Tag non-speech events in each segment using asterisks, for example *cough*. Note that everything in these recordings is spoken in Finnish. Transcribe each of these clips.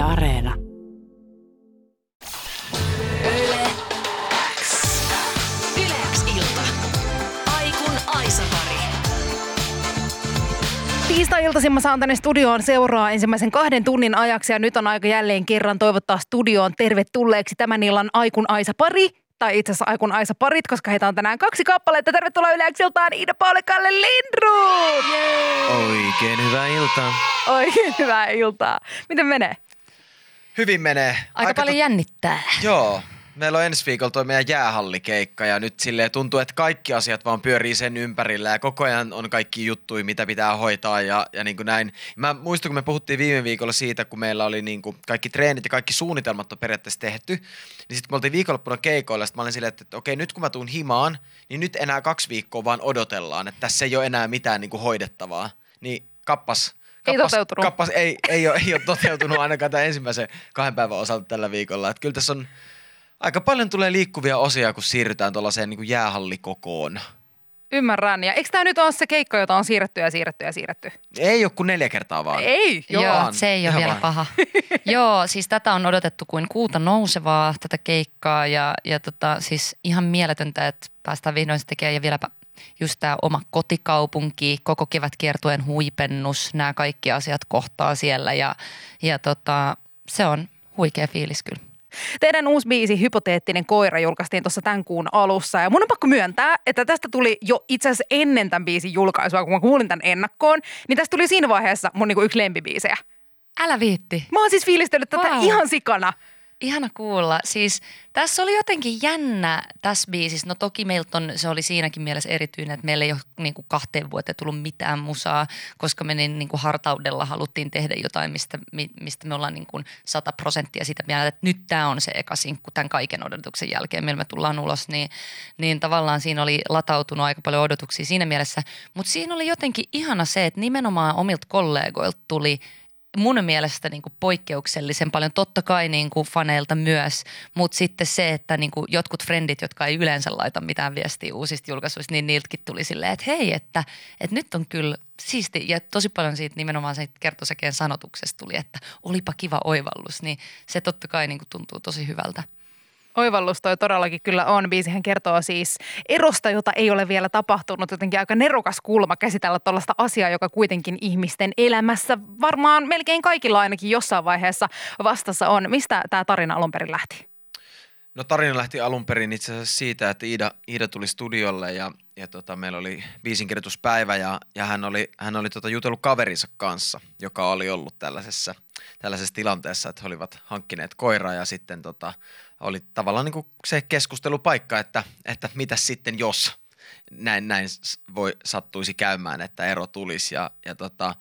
Yle Areena. Yle X. Yle X ilta. Aikun Aisapari. Tiistai-iltaisin mä saan tänne studioon seuraa ensimmäisen kahden tunnin ajaksi ja nyt on aika jälleen kerran toivottaa studioon tervetulleeksi tämän illan Aikun Aisa pari tai itse asiassa Aikun Aisa parit, koska heitä on tänään kaksi kappaletta. Tervetuloa yleäksiltaan Iida Paulikalle Lindruut! Oikein hyvää iltaa. Oikein hyvää iltaa. Miten menee? Hyvin menee. Aika, paljon jännittää. Joo. Meillä on ensi viikolla tuo meidän jäähallikeikka ja nyt silleen tuntuu, että kaikki asiat vaan pyörii sen ympärillä ja koko ajan on kaikki juttuja, mitä pitää hoitaa ja, ja niin kuin näin. Mä muistan, kun me puhuttiin viime viikolla siitä, kun meillä oli niin kuin kaikki treenit ja kaikki suunnitelmat on periaatteessa tehty, niin sitten kun me oltiin viikonloppuna keikoilla, sitten mä olin silleen, että, että okei, nyt kun mä tuun himaan, niin nyt enää kaksi viikkoa vaan odotellaan, että tässä ei ole enää mitään niin kuin hoidettavaa. Niin kappas, Ei kappas, toteutunut. Kappas ei, ei, ole, ei ole toteutunut ainakaan tämän ensimmäisen kahden päivän osalta tällä viikolla. Että kyllä tässä on aika paljon tulee liikkuvia osia, kun siirrytään tuollaiseen niin jäähallikokoon. Ymmärrän. Ja eikö tämä nyt ole se keikka, jota on siirretty ja siirretty ja siirretty? Ei ole kuin neljä kertaa vaan. Ei, Joo, joo. vaan. se ei ole Ihan vielä vaan. paha. *laughs* Joo, siis tätä on odotettu kuin kuuta nousevaa, tätä keikkaa ja, ja tota, siis ihan mieletöntä, että päästään vihdoin se tekemään ja vieläpä just tämä oma kotikaupunki, koko kevätkiertueen huipennus, nämä kaikki asiat kohtaa siellä ja, ja tota, se on huikea fiilis kyllä. Teidän uusi biisi Hypoteettinen koira julkaistiin tuossa tämän kuun alussa. Ja mun on pakko myöntää, että tästä tuli jo itse asiassa ennen tämän biisin julkaisua, kun mä kuulin tämän ennakkoon, niin tästä tuli siinä vaiheessa mun niinku yksi lempibiisejä. Älä viitti. Mä oon siis fiilistellyt tätä Wow. ihan sikana. Ihana kuulla. Siis tässä oli jotenkin jännä tässä biisissä. No toki meiltä on, se oli siinäkin mielessä erityinen, että meillä ei ole niin kuin kahteen vuoteen tullut mitään musaa, koska me niin, niin kuin hartaudella haluttiin tehdä jotain, mistä, mi- mistä me ollaan niin kuin 100 prosenttia sitä mieltä, että nyt tämä on se eka sinkku tämän kaiken odotuksen jälkeen, millä me tullaan ulos, niin, niin tavallaan siinä oli latautunut aika paljon odotuksia siinä mielessä. Mutta siinä oli jotenkin ihana se, että nimenomaan omilta kollegoilta tuli – mun mielestä niin kuin poikkeuksellisen paljon, totta kai niin kuin faneilta myös, mutta sitten se, että niin kuin jotkut frendit, jotka ei yleensä laita mitään viestiä uusista julkaisuista, niin niiltäkin tuli silleen, että hei, että, että nyt on kyllä siisti. Ja tosi paljon siitä nimenomaan siitä kertosäkeen sanotuksesta tuli, että olipa kiva oivallus, niin se totta kai niin kuin tuntuu tosi hyvältä. Oivallus toi todellakin kyllä on. Biisihän kertoo siis erosta, jota ei ole vielä tapahtunut. Jotenkin aika nerokas kulma käsitellä tuollaista asiaa, joka kuitenkin ihmisten elämässä varmaan melkein kaikilla ainakin jossain vaiheessa vastassa on. Mistä tämä tarina alun perin lähti? No tarina lähti alun perin itse asiassa siitä, että Iida, Iida tuli studiolle ja, ja tota, meillä oli biisinkirjoituspäivä ja, ja hän oli, hän oli tota, jutellut kaverinsa kanssa, joka oli ollut tällaisessa, tällaisessa tilanteessa, että he olivat hankkineet koiraa ja sitten tota, oli tavallaan niin kuin se keskustelupaikka, että, että mitä sitten jos näin, näin voi, sattuisi käymään, että ero tulisi. Ja, ja tota,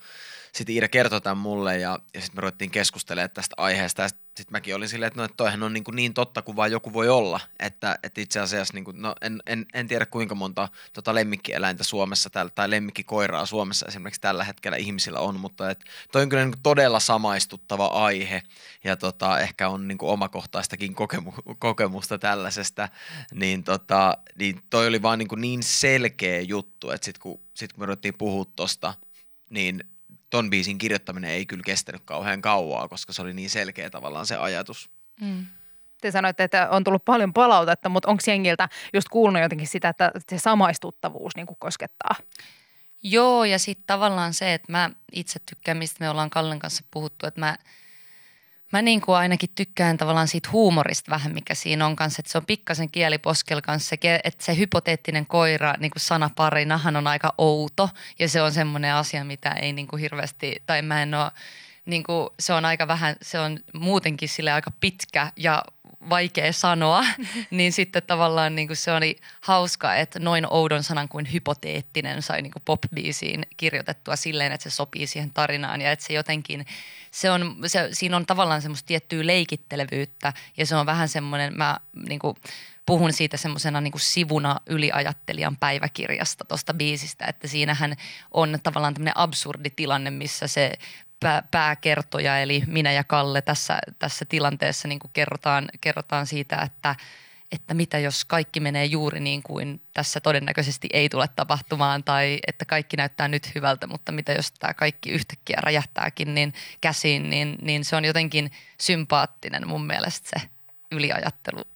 sitten Iida kertoi tämän mulle ja, ja sitten me ruvettiin keskustelemaan tästä aiheesta. Ja sitten mäkin olin silleen, että no, että toihan on niin, kuin niin totta kuin vaan joku voi olla, että, että itse asiassa niin kuin, no, en, en, en, tiedä kuinka monta tota lemmikkieläintä Suomessa tällä, tai lemmikkikoiraa Suomessa esimerkiksi tällä hetkellä ihmisillä on, mutta et, toi on kyllä niin kuin todella samaistuttava aihe ja tota, ehkä on niin kuin omakohtaistakin kokemu, kokemusta tällaisesta, niin, tota, niin toi oli vaan niin, kuin niin selkeä juttu, että sitten kun, sit kun me ruvettiin puhua tosta, niin ton biisin kirjoittaminen ei kyllä kestänyt kauhean kauaa, koska se oli niin selkeä tavallaan se ajatus. Mm. Te sanoitte, että on tullut paljon palautetta, mutta onko jengiltä just kuulunut jotenkin sitä, että se samaistuttavuus niin kuin koskettaa? Joo, ja sitten tavallaan se, että mä itse tykkään, mistä me ollaan Kallen kanssa puhuttu, että mä, mä niin kuin ainakin tykkään tavallaan siitä huumorista vähän, mikä siinä on kanssa, että se on pikkasen kieliposkel kanssa, että se hypoteettinen koira, niin kuin sanaparinahan on aika outo, ja se on semmoinen asia, mitä ei niin kuin hirveästi, tai mä en ole, niin kuin, se on aika vähän, se on muutenkin sille aika pitkä ja vaikea sanoa, *laughs* niin sitten tavallaan niin kuin se oli hauska, että noin oudon sanan kuin hypoteettinen sai niin kuin pop-biisiin kirjoitettua silleen, että se sopii siihen tarinaan. Ja että se jotenkin, se on, se, siinä on tavallaan semmoista tiettyä leikittelevyyttä ja se on vähän semmoinen, mä niin kuin, puhun siitä semmoisena niin sivuna yliajattelijan päiväkirjasta tuosta biisistä, että siinähän on tavallaan tämmöinen absurdi tilanne, missä se pää, pääkertoja, eli minä ja Kalle tässä, tässä tilanteessa niin kuin kerrotaan, kerrotaan siitä, että että mitä jos kaikki menee juuri niin kuin tässä todennäköisesti ei tule tapahtumaan tai että kaikki näyttää nyt hyvältä, mutta mitä jos tämä kaikki yhtäkkiä räjähtääkin niin käsiin, niin, niin se on jotenkin sympaattinen mun mielestä se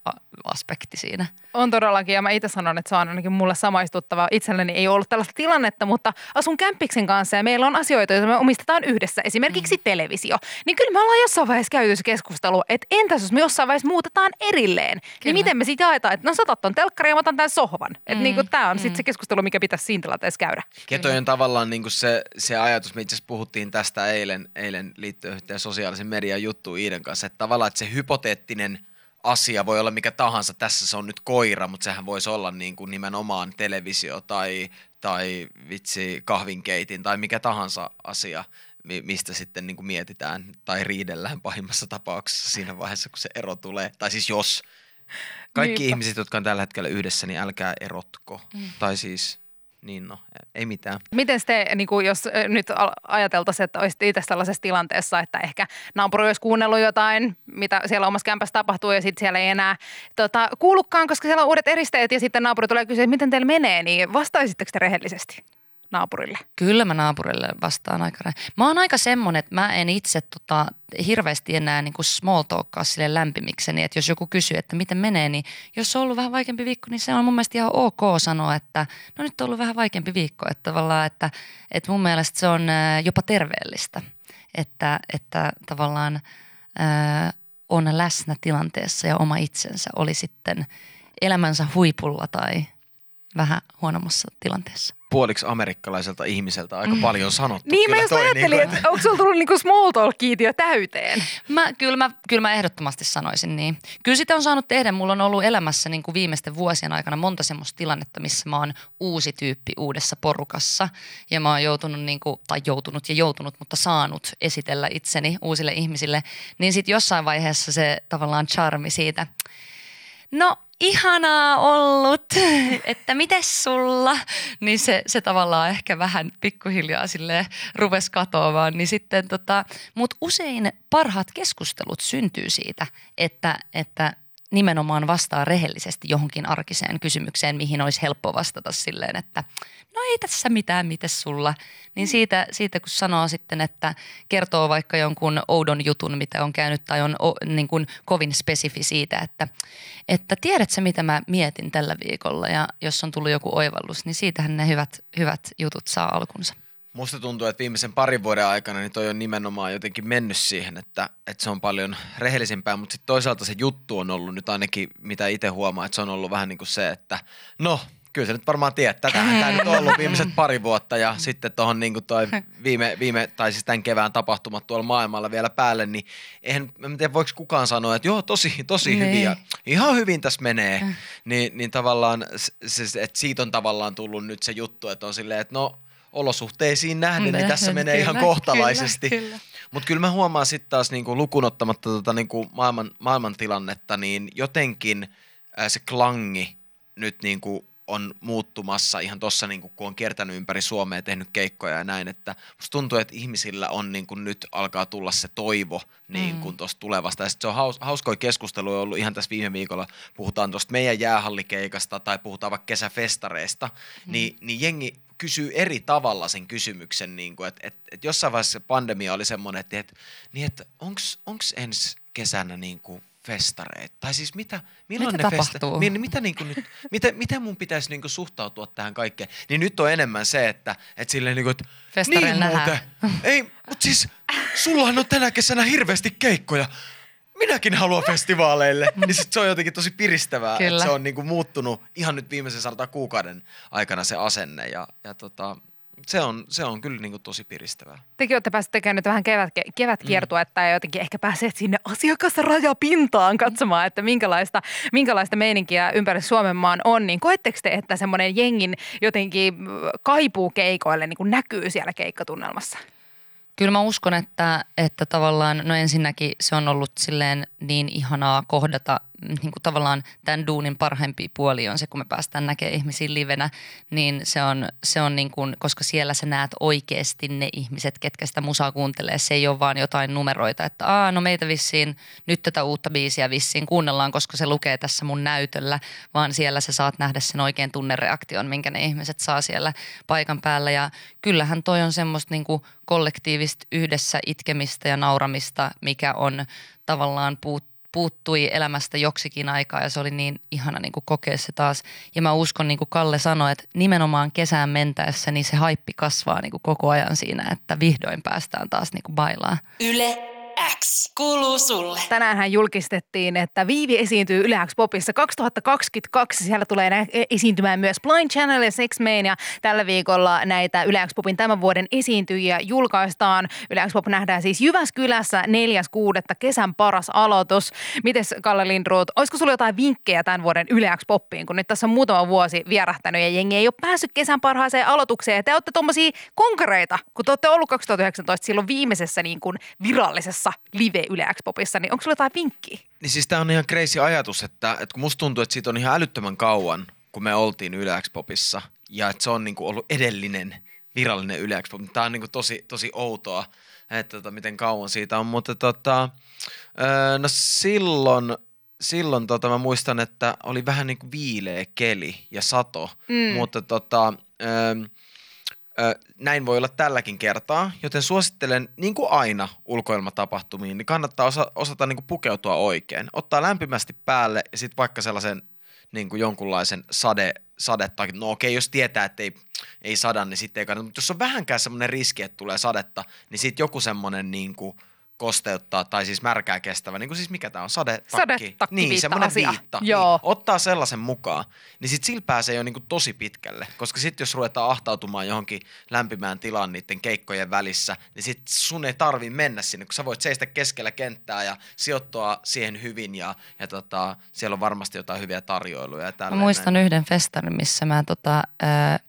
yliajatteluaspekti siinä. On todellakin, ja mä itse sanon, että se on ainakin mulle samaistuttava. Itselleni ei ollut tällaista tilannetta, mutta asun kämppiksen kanssa ja meillä on asioita, joita me omistetaan yhdessä. Esimerkiksi mm. televisio. Niin kyllä me ollaan jossain vaiheessa käyty se keskustelu, että entäs jos me jossain vaiheessa muutetaan erilleen, niin kyllä. niin miten me sitten jaetaan, että no sä otat ton telkkari ja mä otan tämän sohvan. Että mm. niin tämä on mm. sitten se keskustelu, mikä pitäisi siinä tilanteessa käydä. Ketojen tavallaan niin kuin se, se ajatus, me itse asiassa puhuttiin tästä eilen, eilen liittyen yhteen sosiaalisen median juttuun Iiden kanssa, että tavallaan että se hypoteettinen – asia voi olla mikä tahansa. Tässä se on nyt koira, mutta sehän voisi olla niin kuin nimenomaan televisio tai, tai vitsi kahvinkeitin tai mikä tahansa asia, mistä sitten niin kuin mietitään tai riidellään pahimmassa tapauksessa siinä vaiheessa, kun se ero tulee. Tai siis jos. Kaikki Niinpä. ihmiset, jotka on tällä hetkellä yhdessä, niin älkää erotko. Mm. Tai siis niin no, ei mitään. Miten te, niin kuin jos nyt ajateltaisiin, että olisitte itse sellaisessa tilanteessa, että ehkä naapuri olisi kuunnellut jotain, mitä siellä omassa kämpässä tapahtuu ja sitten siellä ei enää tota, kuulukaan, koska siellä on uudet eristeet ja sitten naapuri tulee kysyä, että miten teillä menee, niin vastaisitteko te rehellisesti? Naapurille? Kyllä mä naapurille vastaan aika. Mä oon aika semmonen, että mä en itse tota, hirveästi enää niin kuin small talkkaa sille lämpimikseni. Että jos joku kysyy, että miten menee, niin jos on ollut vähän vaikeampi viikko, niin se on mun mielestä ihan ok sanoa, että no nyt on ollut vähän vaikeampi viikko. Että tavallaan, että, että mun mielestä se on jopa terveellistä, että, että tavallaan ää, on läsnä tilanteessa ja oma itsensä oli sitten elämänsä huipulla tai vähän huonommassa tilanteessa puoliksi amerikkalaiselta ihmiseltä aika paljon sanottu. Niin mä just ajattelin, niin kuin, että onko sulla tullut niinku small talk-kiitiö täyteen? Mä, kyllä, mä, kyllä mä ehdottomasti sanoisin niin. Kyllä sitä on saanut tehdä. Mulla on ollut elämässä niin kuin viimeisten vuosien aikana monta semmoista tilannetta, missä mä oon uusi tyyppi uudessa porukassa. Ja mä oon joutunut, niin kuin, tai joutunut ja joutunut, mutta saanut esitellä itseni uusille ihmisille. Niin sitten jossain vaiheessa se tavallaan charmi siitä – no ihanaa ollut, *laughs* että mites sulla? Niin se, se tavallaan ehkä vähän pikkuhiljaa sille rupesi katoamaan. Niin sitten tota, mutta usein parhaat keskustelut syntyy siitä, että, että nimenomaan vastaa rehellisesti johonkin arkiseen kysymykseen, mihin olisi helppo vastata silleen, että no ei tässä mitään, miten sulla. Niin siitä, siitä kun sanoo sitten, että kertoo vaikka jonkun oudon jutun, mitä on käynyt tai on o, niin kuin kovin spesifi siitä, että, että tiedätkö mitä mä mietin tällä viikolla ja jos on tullut joku oivallus, niin siitähän ne hyvät, hyvät jutut saa alkunsa. Musta tuntuu, että viimeisen parin vuoden aikana niin toi on nimenomaan jotenkin mennyt siihen, että, että se on paljon rehellisempää, mutta sitten toisaalta se juttu on ollut nyt ainakin, mitä itse huomaa, että se on ollut vähän niin kuin se, että no, kyllä se nyt varmaan tiedät, tätä tämä nyt on ollut viimeiset *laughs* pari vuotta ja sitten tuohon niin toi *laughs* viime, viime, tai siis tämän kevään tapahtumat tuolla maailmalla vielä päälle, niin eihän, en tiedä voiko kukaan sanoa, että joo, tosi, tosi niin. hyvin ja ihan hyvin tässä menee, niin, niin tavallaan se, että siitä on tavallaan tullut nyt se juttu, että on silleen, että no – olosuhteisiin nähden, niin tässä menee kyllä, ihan kohtalaisesti. Mutta kyllä mä huomaan sitten taas niinku lukunottamatta tota niinku maailman, maailman tilannetta, niin jotenkin ää, se klangi nyt niinku on muuttumassa ihan tuossa, niin kun on kiertänyt ympäri Suomea ja tehnyt keikkoja ja näin, että musta tuntuu, että ihmisillä on niin kuin nyt alkaa tulla se toivo niin kuin mm. tuosta tulevasta. Ja se on haus, hauskoja keskustelua ollut ihan tässä viime viikolla, puhutaan tuosta meidän jäähallikeikasta tai puhutaan vaikka kesäfestareista, mm. niin, niin jengi kysyy eri tavalla sen kysymyksen, niin kuin, että, että, että jossain vaiheessa pandemia oli semmoinen, että, että, niin että onko ensi kesänä niin kuin festareita? Tai siis mitä, milloin mitä ne tapahtuu? Festa, niin, mitä niin kuin nyt, miten, miten mun pitäisi niin kuin suhtautua tähän kaikkeen? Niin nyt on enemmän se, että, että silleen niin kuin, että niin muuten, ei, mutta siis sullahan on tänä kesänä hirveästi keikkoja minäkin haluan festivaaleille. *laughs* niin sit se on jotenkin tosi piristävää, Kyllä. että se on niinku muuttunut ihan nyt viimeisen sanotaan kuukauden aikana se asenne. Ja, ja tota, se on, se on kyllä niin kuin tosi piristävää. Tekin olette päässeet tekemään nyt vähän kevät, kevätkiertuetta mm. ja jotenkin ehkä pääseet sinne asiakasrajapintaan katsomaan, että minkälaista, minkälaista meininkiä ympäri Suomen maan on. Niin koetteko te, että semmoinen jengin jotenkin kaipuu keikoille niin kuin näkyy siellä keikkatunnelmassa? Kyllä mä uskon, että, että tavallaan, no ensinnäkin se on ollut silleen niin ihanaa kohdata niin kuin tavallaan tämän duunin parhaimpi puoli on se, kun me päästään näkemään ihmisiä livenä, niin se on, se on niin kuin, koska siellä sä näet oikeasti ne ihmiset, ketkä sitä musaa kuuntelee. Se ei ole vaan jotain numeroita, että Aa, no meitä vissiin, nyt tätä uutta biisiä vissiin kuunnellaan, koska se lukee tässä mun näytöllä, vaan siellä sä saat nähdä sen oikein tunnereaktion, minkä ne ihmiset saa siellä paikan päällä. Ja kyllähän toi on semmoista niin kuin kollektiivista yhdessä itkemistä ja nauramista, mikä on tavallaan puut, puuttui elämästä joksikin aikaa ja se oli niin ihana niin kuin kokea se taas. Ja mä uskon, niin kuin Kalle sanoi, että nimenomaan kesään mentäessä niin se haippi kasvaa niin kuin koko ajan siinä, että vihdoin päästään taas niin kuin bailaan. Yle X kuuluu sulle. Tänään julkistettiin, että Viivi esiintyy Yle X Popissa 2022. Siellä tulee nä- esiintymään myös Blind Channel ja Sex Mania. Tällä viikolla näitä Yle X Popin tämän vuoden esiintyjiä julkaistaan. Yle X Pop nähdään siis Jyväskylässä 4.6. kesän paras aloitus. Mites Kalle Lindroth, olisiko sulla jotain vinkkejä tämän vuoden Yle X Poppiin, kun nyt tässä on muutama vuosi vierähtänyt ja jengi ei ole päässyt kesän parhaaseen aloitukseen. Ja te olette tuommoisia konkareita, kun te olette ollut 2019 silloin viimeisessä niin kuin virallisessa live Yle X-popissa, niin onko sulla jotain vinkkiä? Niin siis tää on ihan crazy ajatus, että, että kun musta tuntuu, että siitä on ihan älyttömän kauan, kun me oltiin Yle X-popissa ja että se on niinku ollut edellinen virallinen Yle X-pop. Tää on niinku tosi, tosi outoa, että tota, miten kauan siitä on, mutta tota, öö, no silloin, silloin tota, mä muistan, että oli vähän niin kuin viileä keli ja sato, mm. mutta tota, öö, Ö, näin voi olla tälläkin kertaa, joten suosittelen niin kuin aina ulkoilmatapahtumiin, niin kannattaa osa, osata niin kuin pukeutua oikein. Ottaa lämpimästi päälle ja sitten vaikka sellaisen niin kuin jonkunlaisen sade, sadetta. No okei, jos tietää, että ei, ei sada, niin sitten ei kannata. Mutta jos on vähänkään semmoinen riski, että tulee sadetta, niin sitten joku semmoinen niin kuin – kosteuttaa tai siis märkää kestävä, niin kuin siis mikä tämä on, sadetakki. Sadetakki niin, semmoinen asia. viitta. Joo. Niin, ottaa sellaisen mukaan, niin sitten sillä pääsee jo niin kuin tosi pitkälle. Koska sitten jos ruvetaan ahtautumaan johonkin lämpimään tilaan niiden keikkojen välissä, niin sitten sun ei tarvi mennä sinne, kun sä voit seistä keskellä kenttää ja sijoittua siihen hyvin ja, ja tota, siellä on varmasti jotain hyviä tarjoiluja. Ja mä muistan yhden festarin, missä mä tota, äh,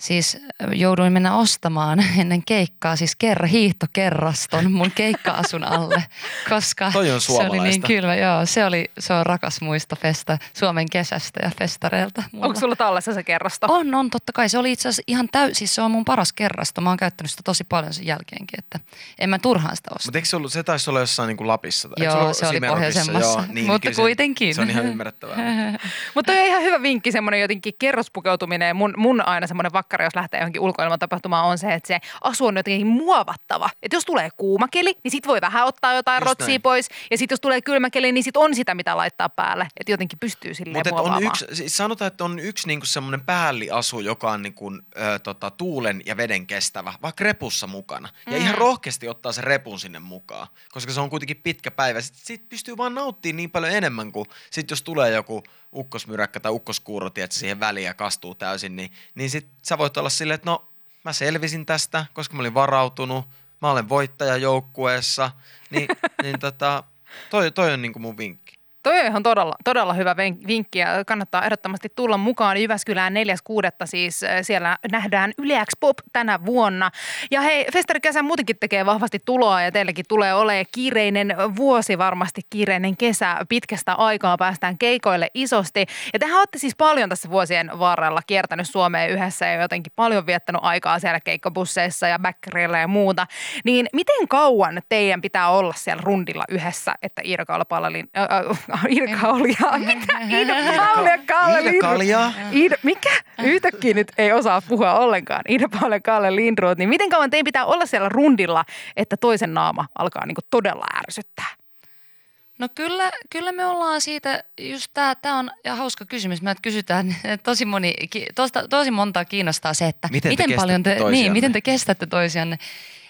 Siis jouduin mennä ostamaan *laughs* ennen keikkaa siis kerran hiihtokerraston mun keikka-asun alle, *laughs* koska Toi on se oli niin kylmä. Joo, se, oli, se on rakas muisto festa, Suomen kesästä ja festareilta. mulla. Onko sulla tallessa se kerrasto? On, on totta kai. Se oli itse asiassa ihan täysin, siis se on mun paras kerrasto. Mä oon käyttänyt sitä tosi paljon sen jälkeenkin, että en mä turhaan sitä osta. Mutta eikö se ollut, se taisi olla jossain niin kuin Lapissa? Eikö Joo, ollut se oli pohjoisemmassa. Joo, niin, Mutta se- kuitenkin. Se on ihan ymmärrettävää. *laughs* Mutta on ihan hyvä vinkki, semmoinen jotenkin kerrospukeutuminen. Mun, mun aina semmoinen vakkari, jos lähtee johonkin ulkoilmatapahtumaan, on se, että se asu on jotenkin muovattava. Että jos tulee kuuma keli, niin sit voi vähän ottaa jotain Just rotsia näin. pois. Ja sitten jos tulee kylmä keli, niin sit on sitä, mitä laittaa päälle. Että jotenkin pystyy silleen Mutta on yksi, siis sanotaan, että on yksi niinku semmoinen päälliasu, joka on niinku, ö, tota, tuulen ja veden kestävä, vaikka repussa mukana. Ja Mm. ihan rohkeasti ottaa sen repun sinne mukaan, koska se on kuitenkin pitkä päivä. Sitten sit pystyy vaan nauttimaan niin paljon enemmän kuin sit jos tulee joku ukkosmyräkkä tai ukkoskuuro, tiedätkö, siihen väliin ja kastuu täysin, niin, niin sit sä voit olla silleen, että no mä selvisin tästä, koska mä olin varautunut, mä olen voittaja joukkueessa, niin, *laughs* niin tota, toi, toi on niinku mun vinkki. Toi on ihan todella, todella hyvä vinkki ja kannattaa ehdottomasti tulla mukaan Jyväskylään 4.6. siis äh, siellä nähdään Yle X Pop tänä vuonna. Ja hei, festarikesä muutenkin tekee vahvasti tuloa ja teilläkin tulee olemaan kiireinen vuosi varmasti, kiireinen kesä. Pitkästä aikaa päästään keikoille isosti. Ja tehän olette siis paljon tässä vuosien varrella kiertänyt Suomeen yhdessä ja jotenkin paljon viettänyt aikaa siellä keikkobusseissa ja backerilla ja muuta. Niin miten kauan teidän pitää olla siellä rundilla yhdessä, että Kaula-Pallalin, äh, äh, Iida Kaulia, *laughs* mitä? Iida ja Kalle Lindroth. Iida, mikä? Yhtäkkiä nyt ei osaa puhua ollenkaan. Iida Pauli ja Kalle Lindroth. Niin miten kauan teidän pitää olla siellä rundilla, että toisen naama alkaa niinku todella ärsyttää? No kyllä, kyllä me ollaan siitä, just tämä tää on ja hauska kysymys. Me kysytään tosi, moni, ki- tosta, tosi montaa kiinnostaa se, että Miten te paljon te, niin, miten te kestätte toisianne.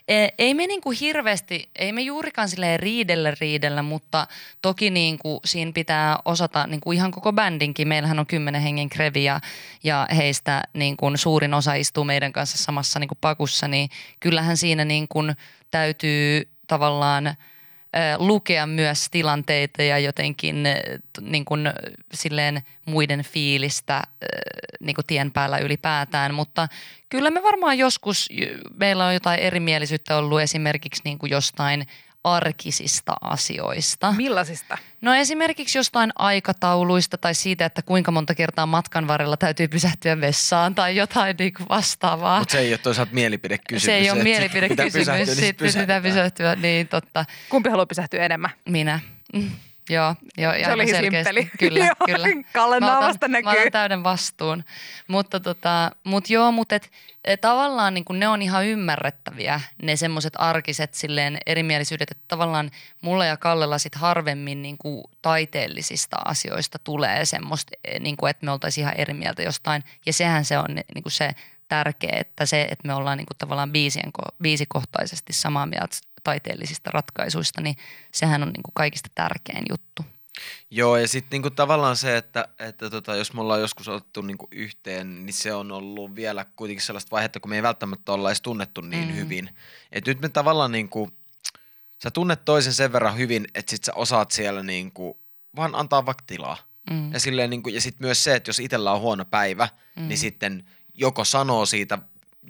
E, Ei me niinku hirveästi, ei me juurikaan silleen riidellä riidellä, mutta toki niinku siinä pitää osata niinku ihan koko bändinkin. Meillähän on kymmenen hengen krevi ja, ja heistä niinku suurin osa istuu meidän kanssa samassa niinku pakussa, niin kyllähän siinä niinku täytyy tavallaan – lukea myös tilanteita ja jotenkin niin kuin, silleen muiden fiilistä niin kuin tien päällä ylipäätään. Mutta kyllä me varmaan joskus, meillä on jotain erimielisyyttä ollut esimerkiksi niin kuin jostain arkisista asioista. Millaisista? No esimerkiksi jostain aikatauluista tai siitä, että kuinka monta kertaa matkan varrella täytyy pysähtyä vessaan tai jotain niin kuin vastaavaa. Mutta se ei ole toisaalta mielipidekysymys. Se ei ole että mielipidekysymys, pitää pysähtyä, niin sitten pitää pysähtyä. pysähtyä, niin totta. Kumpi haluaa pysähtyä enemmän? Minä. Mm. Joo, joo Se oli selkeästi. simppeli. *laughs* Kyllä, Joo, kyllä. *laughs* Kallen Mä otan- naamasta Mä näkyy. otan täyden vastuun. Mutta tota, mut joo, mutta et, et, tavallaan niin ne on ihan ymmärrettäviä, ne semmoiset arkiset silleen erimielisyydet, että tavallaan mulla ja Kallella sit harvemmin niin kuin taiteellisista asioista tulee semmoista, niin kuin, että me oltaisiin ihan eri mieltä jostain. Ja sehän se on niin kuin se tärkeä, että se, että me ollaan niin kuin tavallaan biisien, ko- biisikohtaisesti samaa mieltä taiteellisista ratkaisuista, niin sehän on niin kuin kaikista tärkein juttu. Joo, ja sitten niinku tavallaan se, että, että tota, jos me ollaan joskus otettu niinku yhteen, niin se on ollut vielä kuitenkin sellaista vaihetta, kun me ei välttämättä olla edes tunnettu niin Mm. hyvin. Et nyt me tavallaan niinku, sä tunnet toisen sen verran hyvin, että sit sä osaat siellä niinku, vaan antaa vaikka tilaa. Mm. Ja, silleen niinku, ja sitten myös se, että jos itsellä on huono päivä, mm. Mm. niin sitten joko sanoo siitä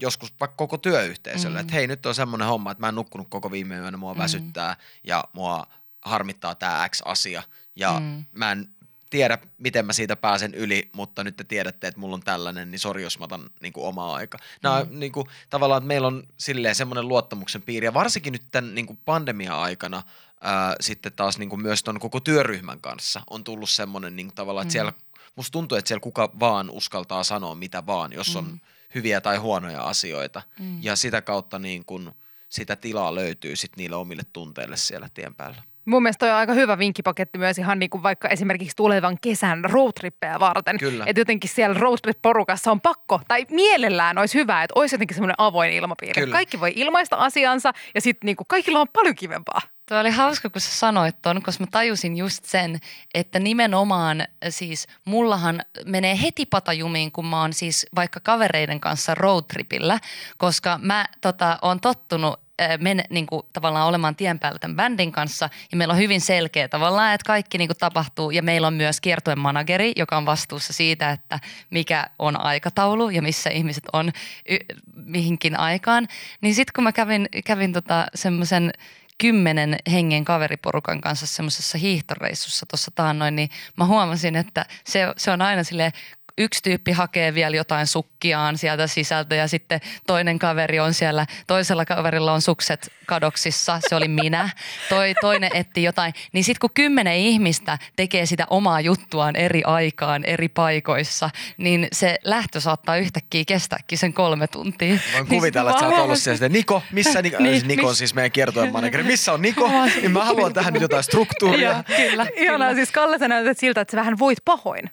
joskus vaikka koko työyhteisölle, mm. Että hei nyt on semmoinen homma, että mä en nukkunut koko viime yönä, mua Mm. väsyttää ja mua harmittaa tämä X asia ja mm. Mm. mä en tiedä, miten mä siitä pääsen yli, mutta nyt te tiedätte, että mulla on tällainen, niin sori, jos mä otan niin kuin omaa aikaa. Nämä mm. niin kuin, tavallaan, että meillä on silleen semmoinen luottamuksen piiri, ja varsinkin nyt tämän niin kuin pandemia-aikana ää, sitten taas niin kuin myös ton koko työryhmän kanssa on tullut semmoinen niin kuin, tavallaan, että Mm. siellä, musta tuntuu, että siellä kuka vaan uskaltaa sanoa mitä vaan, jos on Mm. Hyviä tai huonoja asioita, Mm. ja sitä kautta niin kuin, sitä tilaa löytyy sitten niille omille tunteille siellä tien päällä. Mun mielestä on aika hyvä vinkkipaketti myös ihan niin kuin vaikka esimerkiksi tulevan kesän roadtrippejä varten. Kyllä. Että jotenkin siellä roadtrip-porukassa on pakko, tai mielellään olisi hyvä, että olisi jotenkin semmoinen avoin ilmapiiri. Kyllä. Kaikki voi ilmaista asiansa ja sitten niin kuin kaikilla on paljon kivempaa. Tuo oli hauska, kun sä sanoit ton, koska mä tajusin just sen, että nimenomaan siis mullahan menee heti patajumiin, kun mä oon siis vaikka kavereiden kanssa roadtripillä, koska mä tota, oon tottunut äh, men, niin kuin, tavallaan olemaan tien päällä tämän bändin kanssa ja meillä on hyvin selkeä tavallaan, että kaikki niin kuin, tapahtuu ja meillä on myös kiertuen manageri, joka on vastuussa siitä, että mikä on aikataulu ja missä ihmiset on y- mihinkin aikaan. Niin sitten kun mä kävin, kävin tota, semmoisen kymmenen hengen kaveriporukan kanssa semmoisessa hiihtoreissussa tuossa taannoin, niin mä huomasin, että se, se on aina sille yksi tyyppi hakee vielä jotain sukkiaan sieltä sisältä ja sitten toinen kaveri on siellä, toisella kaverilla on sukset kadoksissa, se oli minä. Toi, toinen etti jotain. Niin sitten kun kymmenen ihmistä tekee sitä omaa juttuaan eri aikaan, eri paikoissa, niin se lähtö saattaa yhtäkkiä kestääkin sen kolme tuntia. Voin Niin kuvitella, että sit sä oot ollut siellä sitten, Niko, missä Niko? *laughs* Niin, Niin, Niko on siis meidän kiertojen manageri. Missä on Niko? Niin mä haluan tähän nyt jotain struktuuria. Joo, kyllä. Ihanaa, siis Kalle sä näytät siltä, että sä vähän voit pahoin.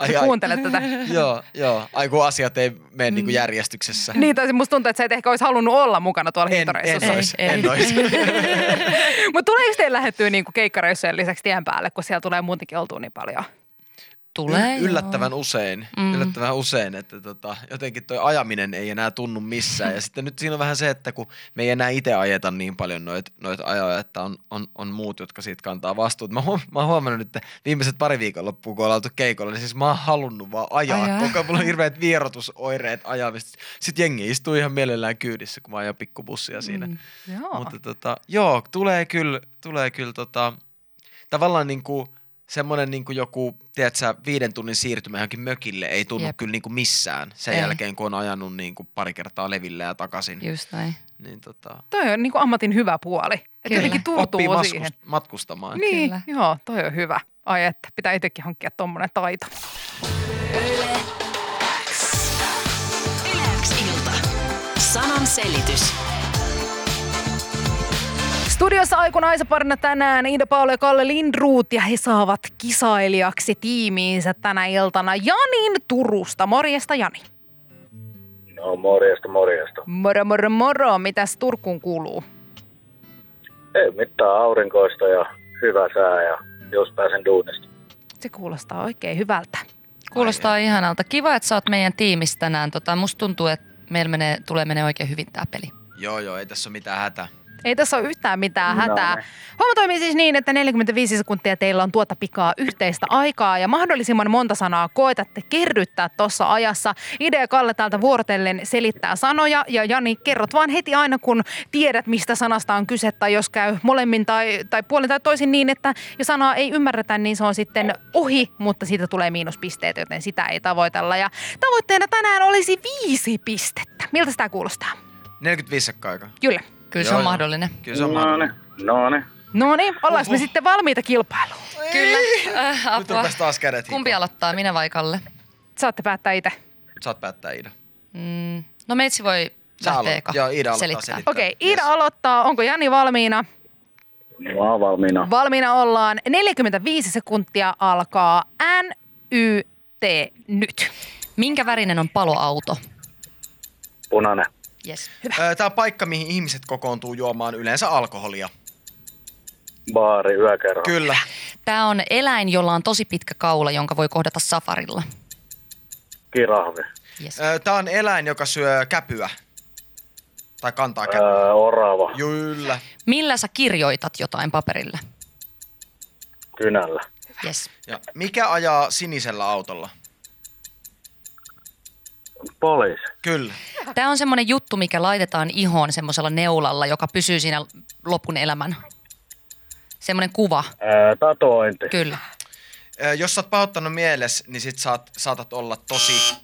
Ai, ai, kuuntelet tätä. *laughs* joo, joo. Ai kun asiat ei mene Mm. niinku järjestyksessä. Niin, tai musta tuntuu, että sä et ehkä olisi halunnut olla mukana tuolla En, en hiihtoreissussa. ois, Ei, en ei. ois. *laughs* Mutta tuleeko teille lähettyä niin keikkareissujen lisäksi tien päälle, kun siellä tulee muutenkin oltua niin paljon? Tulee, Yl- yllättävän joo. usein, Mm. yllättävän usein, että tota, jotenkin toi ajaminen ei enää tunnu missään. Ja sitten nyt siinä on vähän se, että kun me ei enää itse ajeta niin paljon noita noit ajoja, että on, on, on, muut, jotka siitä kantaa vastuuta. Mä, huom- mä oon huomannut, että viimeiset pari viikonloppua, kun ollaan oltu keikolla, niin siis mä oon halunnut vaan ajaa. Ajaa. Koko ajan mulla on hirveät vierotusoireet ajamista. Sitten jengi istuu ihan mielellään kyydissä, kun mä ajan pikkubussia siinä. Mm. Joo. Mutta tota, joo, tulee kyllä, tulee kyllä tota, tavallaan niin kuin semmoinen niin kuin joku, tiedätkö, viiden tunnin siirtymä johonkin mökille ei tunnu Jep. Kyllä niin kuin missään sen Ei. jälkeen, kun on ajanut niin kuin pari kertaa leville ja takaisin. Just näin. Niin tota, Toi on niin kuin ammatin hyvä puoli. Että jotenkin turtuu oppii siihen. matkust- matkustamaan. Niin, Kyllä. joo, toi on hyvä. Ai että, pitää itsekin hankkia tommonen taito. Ilta. Sanan selitys. Studiossa aikunaisaparina tänään Ida Paula ja Kalle Lindruut ja he saavat kisailijaksi tiimiinsä tänä iltana Janin Turusta. Morjesta Jani. No morjesta, morjesta. Moro moro moro, mitäs Turkuun kuuluu? Ei mitään aurinkoista ja hyvä sää ja jos pääsen duunista. Se kuulostaa oikein hyvältä. Kuulostaa ihanalta. Kiva, että sä oot meidän tiimissä tänään. Tota, musta tuntuu, että meillä menee, tulee menee oikein hyvin tämä peli. Joo, joo, ei tässä ole mitään hätää. Ei tässä ole yhtään mitään No hätää. niin. Homma toimii siis niin, että 45 sekuntia teillä on tuota pikaa yhteistä aikaa ja mahdollisimman monta sanaa koetatte kerryttää tuossa ajassa. Idea Kalle täältä vuorotellen selittää sanoja ja Jani kerrot vaan heti aina kun tiedät mistä sanasta on kyse tai jos käy molemmin tai, tai puolin tai toisin niin, että jos sanaa ei ymmärretä, niin se on sitten ohi, mutta siitä tulee miinuspisteet, joten sitä ei tavoitella. Ja tavoitteena tänään olisi viisi pistettä. Miltä sitä kuulostaa? 45 sekkaa aikaa. Kyllä. Kyllä se on mahdollinen. Kyllä se on No mahdollinen. niin, no niin. No niin, ollaanko me sitten valmiita kilpailuun? Kyllä. Äh, Nyt apua. rupes taas kädet Kumpi aloittaa, minä vai Kalle? Saatte päättää itse. Saat päättää Iida. Mm, no meitsi voi Sä lähteä aloit. eka Joo, Iida aloittaa selittää. selittää. Okei, okay, Iida Yes. aloittaa. Onko Jani valmiina? Mä oon valmiina. Valmiina ollaan. 45 sekuntia alkaa. N, Y, T, nyt. Minkä värinen on paloauto? Punainen. Yes. Ö, Tää on paikka, mihin ihmiset kokoontuu juomaan yleensä alkoholia. Baari, yökerho. Kyllä. Tämä on eläin, jolla on tosi pitkä kaula, jonka voi kohdata safarilla. Kirahvi. Yes. Ö, Tää on eläin, joka syö käpyä. Tai kantaa käpyä. Öö, orava. Kyllä. Millä sä kirjoitat jotain paperille? Kynällä. Yes. Ja mikä ajaa sinisellä autolla? Poliisi. Kyllä. Tämä on semmoinen juttu, mikä laitetaan ihoon semmoisella neulalla, joka pysyy siinä lopun elämän. Semmoinen kuva, Öö, tatuointi. kyllä. Ö, Jos sä oot pahoittanut mieles, niin sit saat, saatat olla tosi...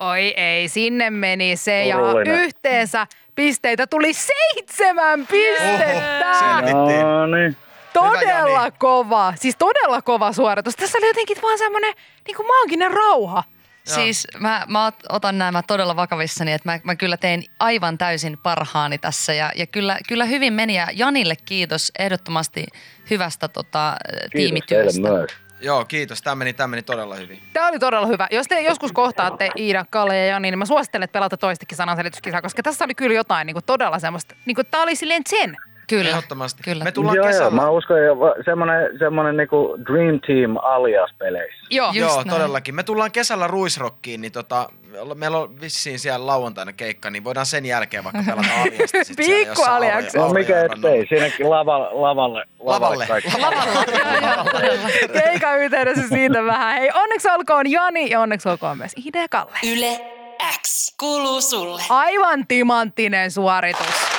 Oi ei, sinne meni se ja Surullinen. yhteensä pisteitä tuli seitsemän pistettä. Oho. No niin. Todella Jani. kova, siis todella kova suoritus. Tässä oli jotenkin vaan semmoinen niin kuin maaginen rauha. Siis mä, mä ot- otan nämä todella vakavissani, että mä, mä kyllä tein aivan täysin parhaani tässä ja, ja kyllä, kyllä hyvin meni ja Janille kiitos ehdottomasti hyvästä tota, Kiitos tiimityöstä. myös. Joo, kiitos. Tämä meni, tää meni todella hyvin. Tämä oli todella hyvä. Jos te joskus kohtaatte Iida, Kalle ja Jani, niin mä suosittelen, että pelaatte toistakin sananselityskisaa, koska tässä oli kyllä jotain niin kuin todella semmoista, niin kuin tämä oli silleen zen. Kyllä, Ehdottomasti. kyllä. Me tullaan joo, joo, kesällä. mä uskon, että semmoinen, semmoinen niinku Dream Team alias peleissä. Joo. Just Joo, näin. todellakin. Me tullaan kesällä Ruisrockiin, niin tota, meillä on vissiin siellä lauantaina keikka, niin voidaan sen jälkeen vaikka pelata *laughs* aliasta Pikku aliaksi. No mikä ettei, siinäkin lavalle, lavalle, Lavalle. kaikki. *laughs* Keikan yhteydessä siitä vähän. Hei, onneksi olkoon Jani ja onneksi olkoon myös ja Kalle. Yle X kuuluu sulle. Aivan timanttinen suoritus.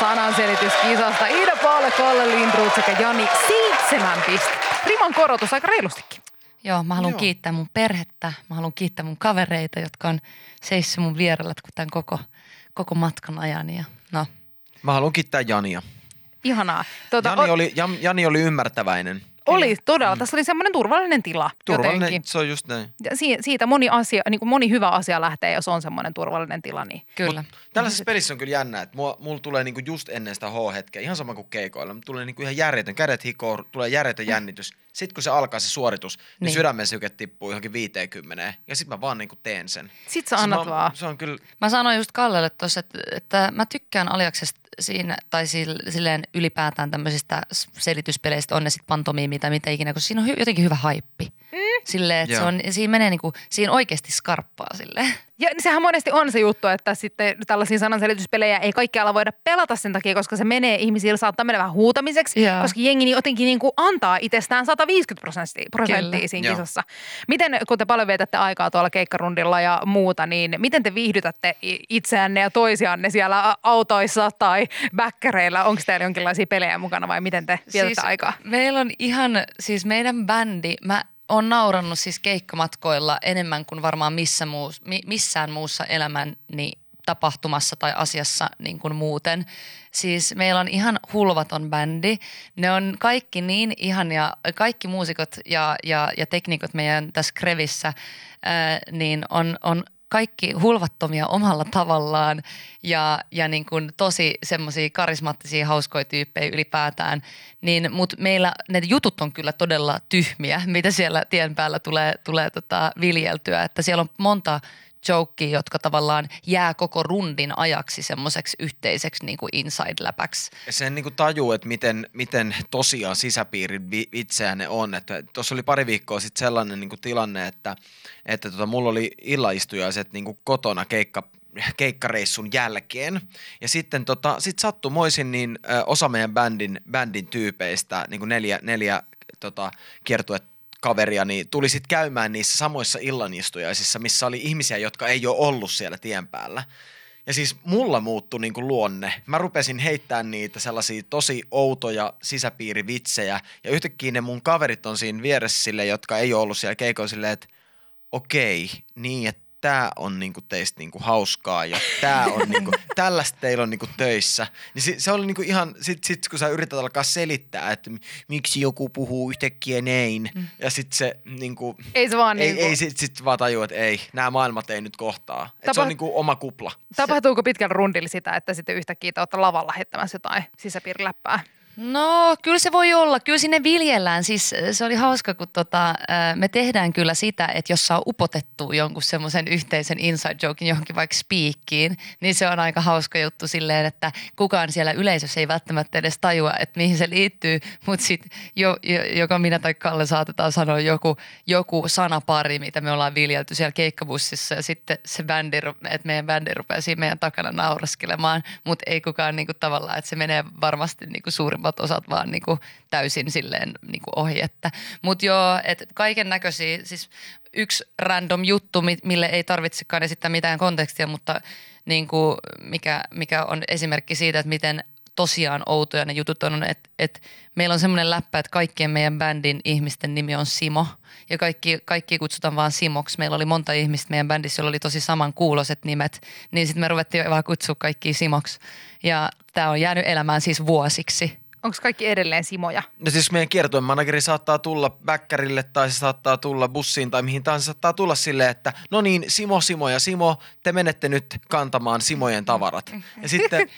Sananselityskisasta Iida Paale, Kalle Lindroth sekä Jani seitsemän pistettä. Riman korotus aika reilustikin. Joo, mä haluan Joo. kiittää mun perhettä, mä haluan kiittää mun kavereita, jotka on seissyt mun vierellä tämän koko, koko matkan ajan. Ja, no, Mä haluan kiittää Jania. Ihanaa. Tuota, Jani oli, Jan, Jani oli ymmärtäväinen. Oli todella. Tässä oli semmoinen turvallinen tila Turvallinen, jotenkin. se on just näin. Ja si- siitä moni, asia, niin kuin moni hyvä asia lähtee, jos on semmoinen turvallinen tila. Niin. kyllä. Tällaisessa pelissä on kyllä jännä, että mua, mulla tulee niinku just ennen sitä H-hetkeä, ihan sama kuin keikoilla, mutta tulee niinku ihan järjetön, kädet hikoo, tulee järjetön jännitys. Sitten kun se alkaa se suoritus, niin, Niin. sydämen syke tippuu johonkin 50 ja sitten mä vaan niinku teen sen. Sit sä Se annat mä- vaan. Se on kyllä, Mä sanoin just Kallelle tuossa, että, että mä tykkään Aliaksesta siinä, tai sil- silleen ylipäätään tämmöisistä selityspeleistä, on ne sitten pantomiimi tai mitä ikinä, koska siinä on hy- jotenkin hyvä haippi. Mm. Silleen, että se on, siinä menee niinku, siinä oikeasti skarppaa silleen. Ja sehän monesti on se juttu, että sitten tällaisia sananselityspelejä ei kaikkialla voida pelata sen takia, koska se menee ihmisillä, saattaa mennä vähän huutamiseksi, Joo. koska jengi niin jotenkin niin kuin antaa itsestään 150 prosenttia, prosenttia siinä Joo. kisassa. Miten, kun te paljon vietätte aikaa tuolla keikkarundilla ja muuta, niin miten te viihdytätte itseänne ja toisianne siellä autoissa tai bäkkäreillä? Onko teillä jonkinlaisia pelejä mukana vai miten te vietätte siis aikaa? Meillä on ihan, siis meidän bändi, mä oon naurannut siis keikkamatkoilla enemmän kuin varmaan missä muus, mi, missään muussa elämäni tapahtumassa tai asiassa niin kuin muuten. Siis meillä on ihan hulvaton bändi. Ne on kaikki niin ihania, kaikki muusikot ja, ja, ja teknikot meidän tässä Krevissä, ää, niin on, on kaikki hulvattomia omalla tavallaan ja, ja niin kuin tosi semmoisia karismaattisia, hauskoja tyyppejä ylipäätään. Niin, Mutta meillä ne jutut on kyllä todella tyhmiä, mitä siellä tien päällä tulee, tulee tota viljeltyä. Että siellä on monta jokea, jotka tavallaan jää koko rundin ajaksi semmoiseksi yhteiseksi niin kuin inside-läpäksi. sen niinku tajuu, että miten, miten tosiaan sisäpiirin itseään ne on. Tuossa oli pari viikkoa sitten sellainen niinku tilanne, että, että tota, mulla oli illaistujaiset niinku kotona keikka keikkareissun jälkeen. Ja sitten tota, sit sattumoisin niin ö, osa meidän bändin, bändin tyypeistä, niin kuin neljä, neljä tota, kiertue kaveria, niin tuli käymään niissä samoissa illanistujaisissa, missä oli ihmisiä, jotka ei ole ollut siellä tien päällä. Ja siis mulla muuttui niin kuin luonne. Mä rupesin heittämään niitä sellaisia tosi outoja sisäpiirivitsejä. Ja yhtäkkiä ne mun kaverit on siinä vieressä sille, jotka ei ole ollut siellä keikoilla silleen, että okei, niin että tämä on niinku teistä niinku hauskaa ja tämä on *laughs* niinku, tällaista teillä on niinku töissä. Niin se, se oli niinku ihan, sit, sit kun sä yrität alkaa selittää, että miksi joku puhuu yhtäkkiä näin mm. ja sit se niinku, Ei se vaan ei, niin kuin, ei sit, sit vaan tajua, että ei, nämä maailmat ei nyt kohtaa. Et se Tapa- on niinku oma kupla. Tapahtuuko pitkällä rundilla sitä, että sitten yhtäkkiä te olette lavalla heittämässä jotain sisäpiiriläppää? No kyllä se voi olla. Kyllä sinne viljellään. Siis se oli hauska, kun tota, ää, me tehdään kyllä sitä, että jos saa upotettu jonkun semmoisen yhteisen inside jokein johonkin vaikka spiikkiin, niin se on aika hauska juttu silleen, että kukaan siellä yleisössä ei välttämättä edes tajua, että mihin se liittyy, mutta sitten jo, jo, joko minä tai Kalle saatetaan sanoa joku, joku sanapari, mitä me ollaan viljelty siellä keikkabussissa ja sitten se bändi, että meidän bändi rupeaa siinä meidän takana nauraskelemaan, mutta ei kukaan niinku tavallaan, että se menee varmasti niinku suurimmat osat vaan niinku täysin silleen niinku ohi. Mutta joo, että kaiken näköisiä, siis yksi random juttu, mi- mille ei tarvitsekaan esittää mitään kontekstia, mutta niinku, mikä, mikä on esimerkki siitä, että miten tosiaan outoja ne jutut on, että, että meillä on semmoinen läppä, että kaikkien meidän bändin ihmisten nimi on Simo ja kaikki, kaikki kutsutaan vaan Simoksi. Meillä oli monta ihmistä meidän bändissä, joilla oli tosi saman kuuloiset nimet, niin sitten me ruvettiin vaan kutsua kaikki Simoksi. Ja tämä on jäänyt elämään siis vuosiksi. Onko kaikki edelleen Simoja? No siis meidän kiertueen manageri saattaa tulla bäkkärille tai se saattaa tulla bussiin tai mihin tahansa. Se saattaa tulla silleen, että no niin, Simo, Simo ja Simo, te menette nyt kantamaan Simojen tavarat. Ja sitten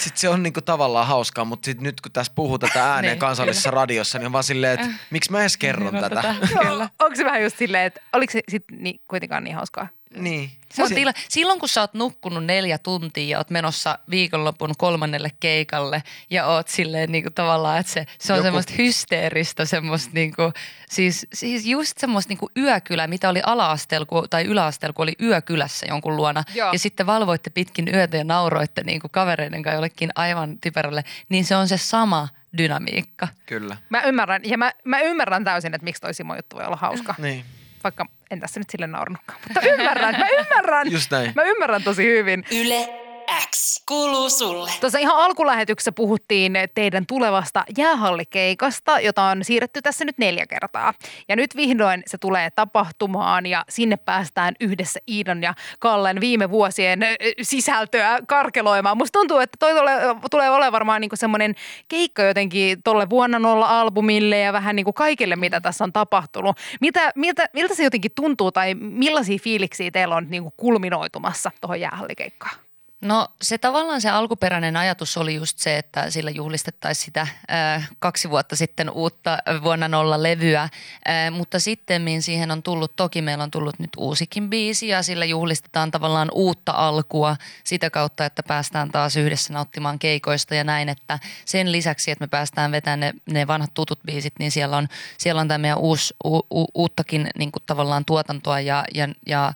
sit se on niinku tavallaan hauskaa, mutta sit nyt kun tässä puhuu tätä *laughs* ääneen Niin, kansallisessa radiossa, niin on vaan silleen, että miksi mä edes kerron tätä. Kyllä. Onko se vähän just silleen, että oliko se sitten niin, kuitenkaan niin hauskaa? Niin. Se on tila, silloin kun sä oot nukkunut neljä tuntia ja oot menossa viikonlopun kolmannelle keikalle ja oot silleen niin kuin tavallaan, että se, se on Joku- semmoista hysteeristä, semmoista niin kuin, siis, siis just semmoista niin kuin yökylä, mitä oli ala-asteella tai yläasteella, kun oli yökylässä jonkun luona Joo. ja sitten valvoitte pitkin yötä ja nauroitte niin kuin kavereiden kanssa jollekin aivan typerälle, niin se on se sama dynamiikka. Kyllä. Mä ymmärrän, ja mä, mä ymmärrän täysin, että miksi toi Simo juttu voi olla hauska. Niin. Vaikka en tässä nyt sille naurannutkaan. Mutta ymmärrän, mä ymmärrän. Just näin. Mä ymmärrän tosi hyvin. Yle X kuuluu sulle. Tuossa ihan alkulähetyksessä puhuttiin teidän tulevasta jäähallikeikasta, jota on siirretty tässä nyt neljä kertaa. Ja nyt vihdoin se tulee tapahtumaan ja sinne päästään yhdessä Iidan ja Kallen viime vuosien sisältöä karkeloimaan. Musta tuntuu, että toi tulee, tulee olemaan varmaan niinku semmoinen keikka jotenkin tolle vuonna nolla albumille ja vähän niinku kaikille, mitä tässä on tapahtunut. Mitä, miltä, miltä se jotenkin tuntuu tai millaisia fiiliksiä teillä on niinku kulminoitumassa tuohon jäähallikeikkaan? No se tavallaan se alkuperäinen ajatus oli just se, että sillä juhlistettaisiin sitä ää, kaksi vuotta sitten uutta vuonna nolla levyä, ää, mutta sitten siihen on tullut, toki meillä on tullut nyt uusikin biisi ja sillä juhlistetaan tavallaan uutta alkua sitä kautta, että päästään taas yhdessä nauttimaan keikoista ja näin, että sen lisäksi, että me päästään vetämään ne, ne vanhat tutut biisit, niin siellä on, siellä on tämä meidän uusi, u, u, uuttakin niin kuin tavallaan tuotantoa ja, ja, ja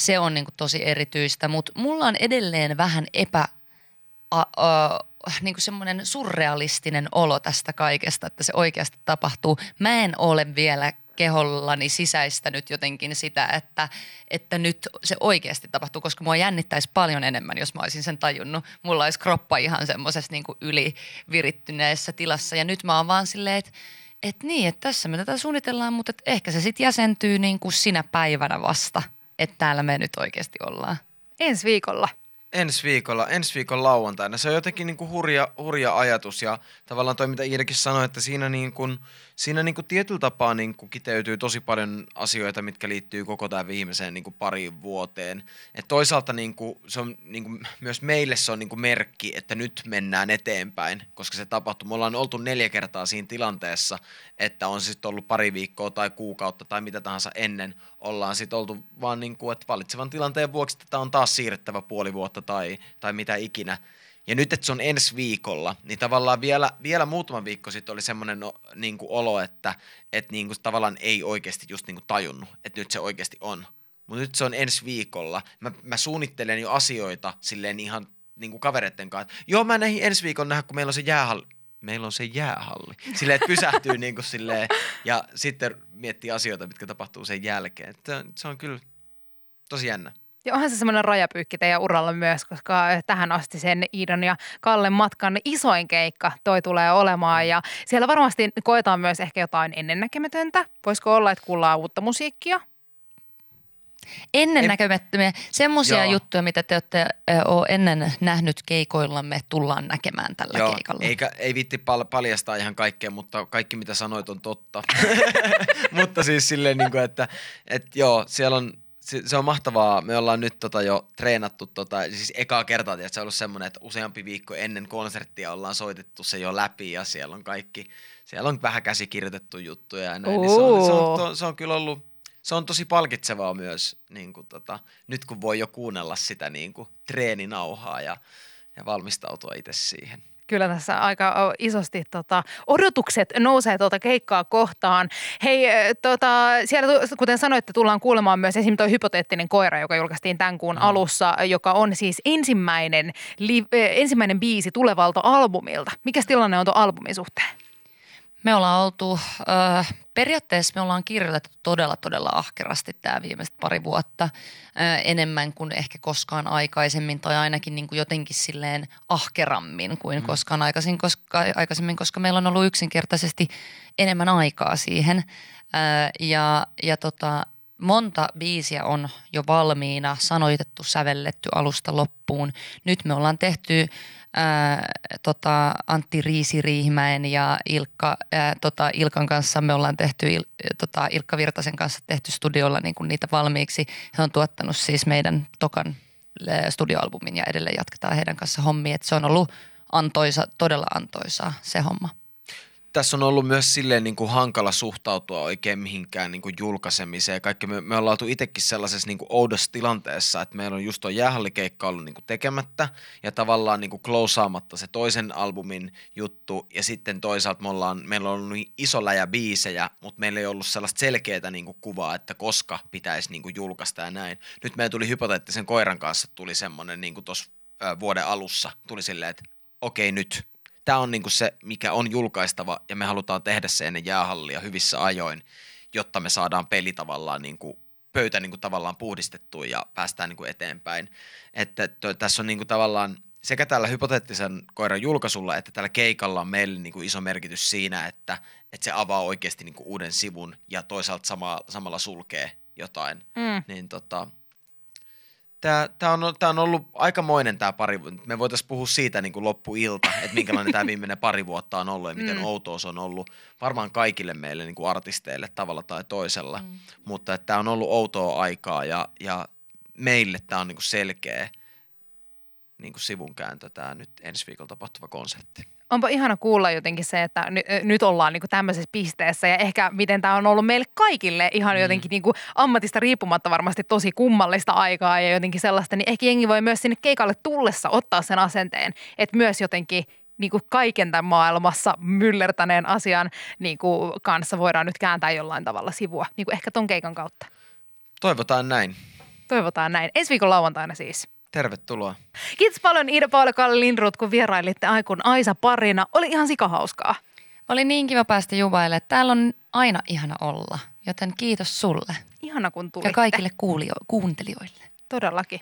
se on niin kuin tosi erityistä, mutta mulla on edelleen vähän epä, a, a, niin kuin semmoinen surrealistinen olo tästä kaikesta, että se oikeasti tapahtuu. Mä en ole vielä kehollani sisäistänyt jotenkin sitä, että, että nyt se oikeasti tapahtuu, koska mua jännittäisi paljon enemmän, jos mä olisin sen tajunnut. Mulla olisi kroppa ihan semmoisessa niin ylivirittyneessä tilassa ja nyt mä oon vaan silleen, että et niin, että tässä me tätä suunnitellaan, mutta ehkä se sitten jäsentyy niin kuin sinä päivänä vasta, että täällä me nyt oikeasti ollaan. Ensi viikolla. ensi viikolla, ensi viikon lauantaina. Se on jotenkin niin kuin hurja, hurja ajatus ja tavallaan toi, mitä Iidakin sanoi, että siinä, niin kuin, siinä niin kuin tietyllä tapaa niin kuin kiteytyy tosi paljon asioita, mitkä liittyy koko tämän viimeiseen niin kuin pariin vuoteen. Et toisaalta niin kuin, se on niin kuin, myös meille se on niin kuin merkki, että nyt mennään eteenpäin, koska se tapahtuu. Me ollaan oltu neljä kertaa siinä tilanteessa, että on sitten ollut pari viikkoa tai kuukautta tai mitä tahansa ennen, ollaan sitten oltu vaan niin kuin, että valitsevan tilanteen vuoksi tätä on taas siirrettävä puoli vuotta tai, tai mitä ikinä. Ja nyt, että se on ensi viikolla, niin tavallaan vielä, vielä muutama viikko sitten oli semmoinen no, niin kuin olo, että, että niin kuin tavallaan ei oikeasti just niin kuin tajunnut, että nyt se oikeasti on. mutta nyt se on ensi viikolla. Mä, mä suunnittelen jo asioita silleen ihan niin kuin kavereiden kanssa. Joo, mä näihin ensi viikon nähdä, kun meillä on se jäähalli. Meillä on se jäähalli. Silleen, että pysähtyy *laughs* niin kuin silleen, ja sitten miettii asioita, mitkä tapahtuu sen jälkeen. Että se on kyllä tosi jännä. Ja onhan se semmoinen rajapyykki teidän uralla myös, koska tähän asti sen Iidon ja Kallen matkan isoin keikka toi tulee olemaan. Ja siellä varmasti koetaan myös ehkä jotain ennennäkemätöntä. Voisiko olla, että kuullaan uutta musiikkia? Ennennäkemättömiä, semmoisia juttuja, mitä te olette oo ennen nähnyt keikoillamme, tullaan näkemään tällä Joo, keikalla. eikä, ei vitti pal- paljastaa ihan kaikkea, mutta kaikki mitä sanoit on totta. *laughs* *laughs* mutta siis silleen, niin kuin, että, että joo, siellä on, se, se on mahtavaa. Me ollaan nyt tota jo treenattu, tota, siis ekaa kertaa, että se on ollut semmoinen, että useampi viikko ennen konserttia ollaan soitettu se jo läpi ja siellä on kaikki, siellä on vähän käsikirjoitettu juttuja ja näin. Niin se, on, se, on, to, se on kyllä ollut, se on tosi palkitsevaa myös, niin kuin tota, nyt kun voi jo kuunnella sitä niin kuin treeninauhaa ja, ja valmistautua itse siihen. Kyllä tässä aika isosti tota, odotukset nousee tuota keikkaa kohtaan. Hei, ö, tota, siellä kuten sanoitte, tullaan kuulemaan myös esimerkiksi tuo hypoteettinen koira, joka julkaistiin tämän kuun mm. alussa, joka on siis ensimmäinen, li- ö, ensimmäinen biisi tulevalta albumilta. Mikä tilanne on tuon albumin suhteen? Me ollaan oltu, ö, periaatteessa me ollaan kirjoitettu todella todella ahkerasti tämä viimeiset pari vuotta. Ö, enemmän kuin ehkä koskaan aikaisemmin tai ainakin niin kuin jotenkin silleen ahkerammin kuin mm. koskaan aikaisemmin koska, aikaisemmin, koska meillä on ollut yksinkertaisesti enemmän aikaa siihen. Ö, ja ja tota, monta biisiä on jo valmiina, sanoitettu, sävelletty alusta loppuun. Nyt me ollaan tehty ää, tota, Antti Riisi-Riihimäen ja Ilkka, ää, tota, Ilkan kanssa me ollaan tehty, Il, tota, Ilkka Virtasen kanssa tehty studiolla niin kuin niitä valmiiksi. He on tuottanut siis meidän tokan studioalbumin ja edelleen jatketaan heidän kanssa hommia. Et se on ollut antoisa, todella antoisaa se homma. Tässä on ollut myös silleen niin kuin hankala suhtautua oikein mihinkään niin kuin julkaisemiseen. Kaikki me, me ollaan oltu itsekin sellaisessa niin kuin oudossa tilanteessa, että meillä on just tuo jäähallikeikka ollut niin kuin tekemättä ja tavallaan niin kuin closeaamatta se toisen albumin juttu ja sitten toisaalta me ollaan, meillä on ollut niin iso läjä biisejä, mutta meillä ei ollut sellaista selkeää niin kuin kuvaa, että koska pitäisi niin kuin julkaista ja näin. Nyt meillä tuli hypoteettisen koiran kanssa tuli semmoinen niin kuin tuossa vuoden alussa tuli silleen, että okei nyt, tämä on niinku se, mikä on julkaistava ja me halutaan tehdä se ennen jäähallia hyvissä ajoin, jotta me saadaan peli tavallaan niinku, pöytä niinku tavallaan puhdistettua ja päästään niinku eteenpäin. Että to, tässä on niinku tavallaan sekä tällä hypoteettisen koiran julkaisulla että tällä keikalla on meille niinku iso merkitys siinä, että, että se avaa oikeasti niinku uuden sivun ja toisaalta sama, samalla sulkee jotain. Mm. Niin tota, Tämä, tämä, on, tämä on ollut aikamoinen tämä pari vu- Me voitaisiin puhua siitä niin kuin loppuilta, että minkälainen tämä viimeinen pari vuotta on ollut ja miten Mm. outoa se on ollut varmaan kaikille meille niin kuin artisteille tavalla tai toisella. Mm. Mutta että tämä on ollut outoa aikaa ja, ja meille tämä on niin kuin selkeä niin kuin sivunkääntö tämä nyt ensi viikolla tapahtuva konsertti. Onpa ihana kuulla jotenkin se, että ö, nyt ollaan niin tämmöisessä pisteessä ja ehkä miten tämä on ollut meille kaikille ihan mm. jotenkin niin ammatista riippumatta varmasti tosi kummallista aikaa ja jotenkin sellaista, niin ehkä jengi voi myös sinne keikalle tullessa ottaa sen asenteen, että myös jotenkin niin kuin kaiken tämän maailmassa myllertäneen asian niin kuin kanssa voidaan nyt kääntää jollain tavalla sivua, niin kuin ehkä ton keikan kautta. Toivotaan näin. Toivotaan näin. Ensi viikon lauantaina siis. Tervetuloa. Kiitos paljon Iida Paula Kalle Lindroth, kun vierailitte Aikun Aisa parina. Oli ihan sikahauskaa. Oli niin kiva päästä juvailemaan. Täällä on aina ihana olla, joten kiitos sulle Ihana kun tulitte. ja kaikille kuulio- kuuntelijoille. Todellakin.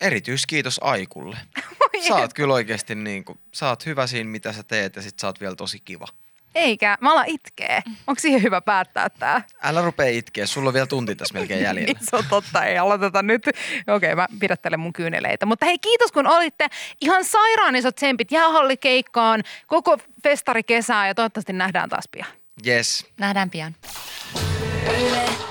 Erityiskiitos Aikulle. *laughs* Sä oot kyllä oikeasti niin kuin, sä oot hyvä siinä, mitä sä teet ja sit sä oot vielä tosi kiva. Eikä, mä alan itkee. Onko siihen hyvä päättää tää? Älä rupea itkeä, sulla on vielä tunti tässä melkein jäljellä. Niin, *laughs* se on totta, ei aloiteta nyt. Okei, mä pidättelen mun kyyneleitä. Mutta hei, kiitos kun olitte. Ihan sairaan isot tsempit jäähallikeikkaan, koko festari kesää ja toivottavasti nähdään taas pian. Yes. Nähdään pian. Yle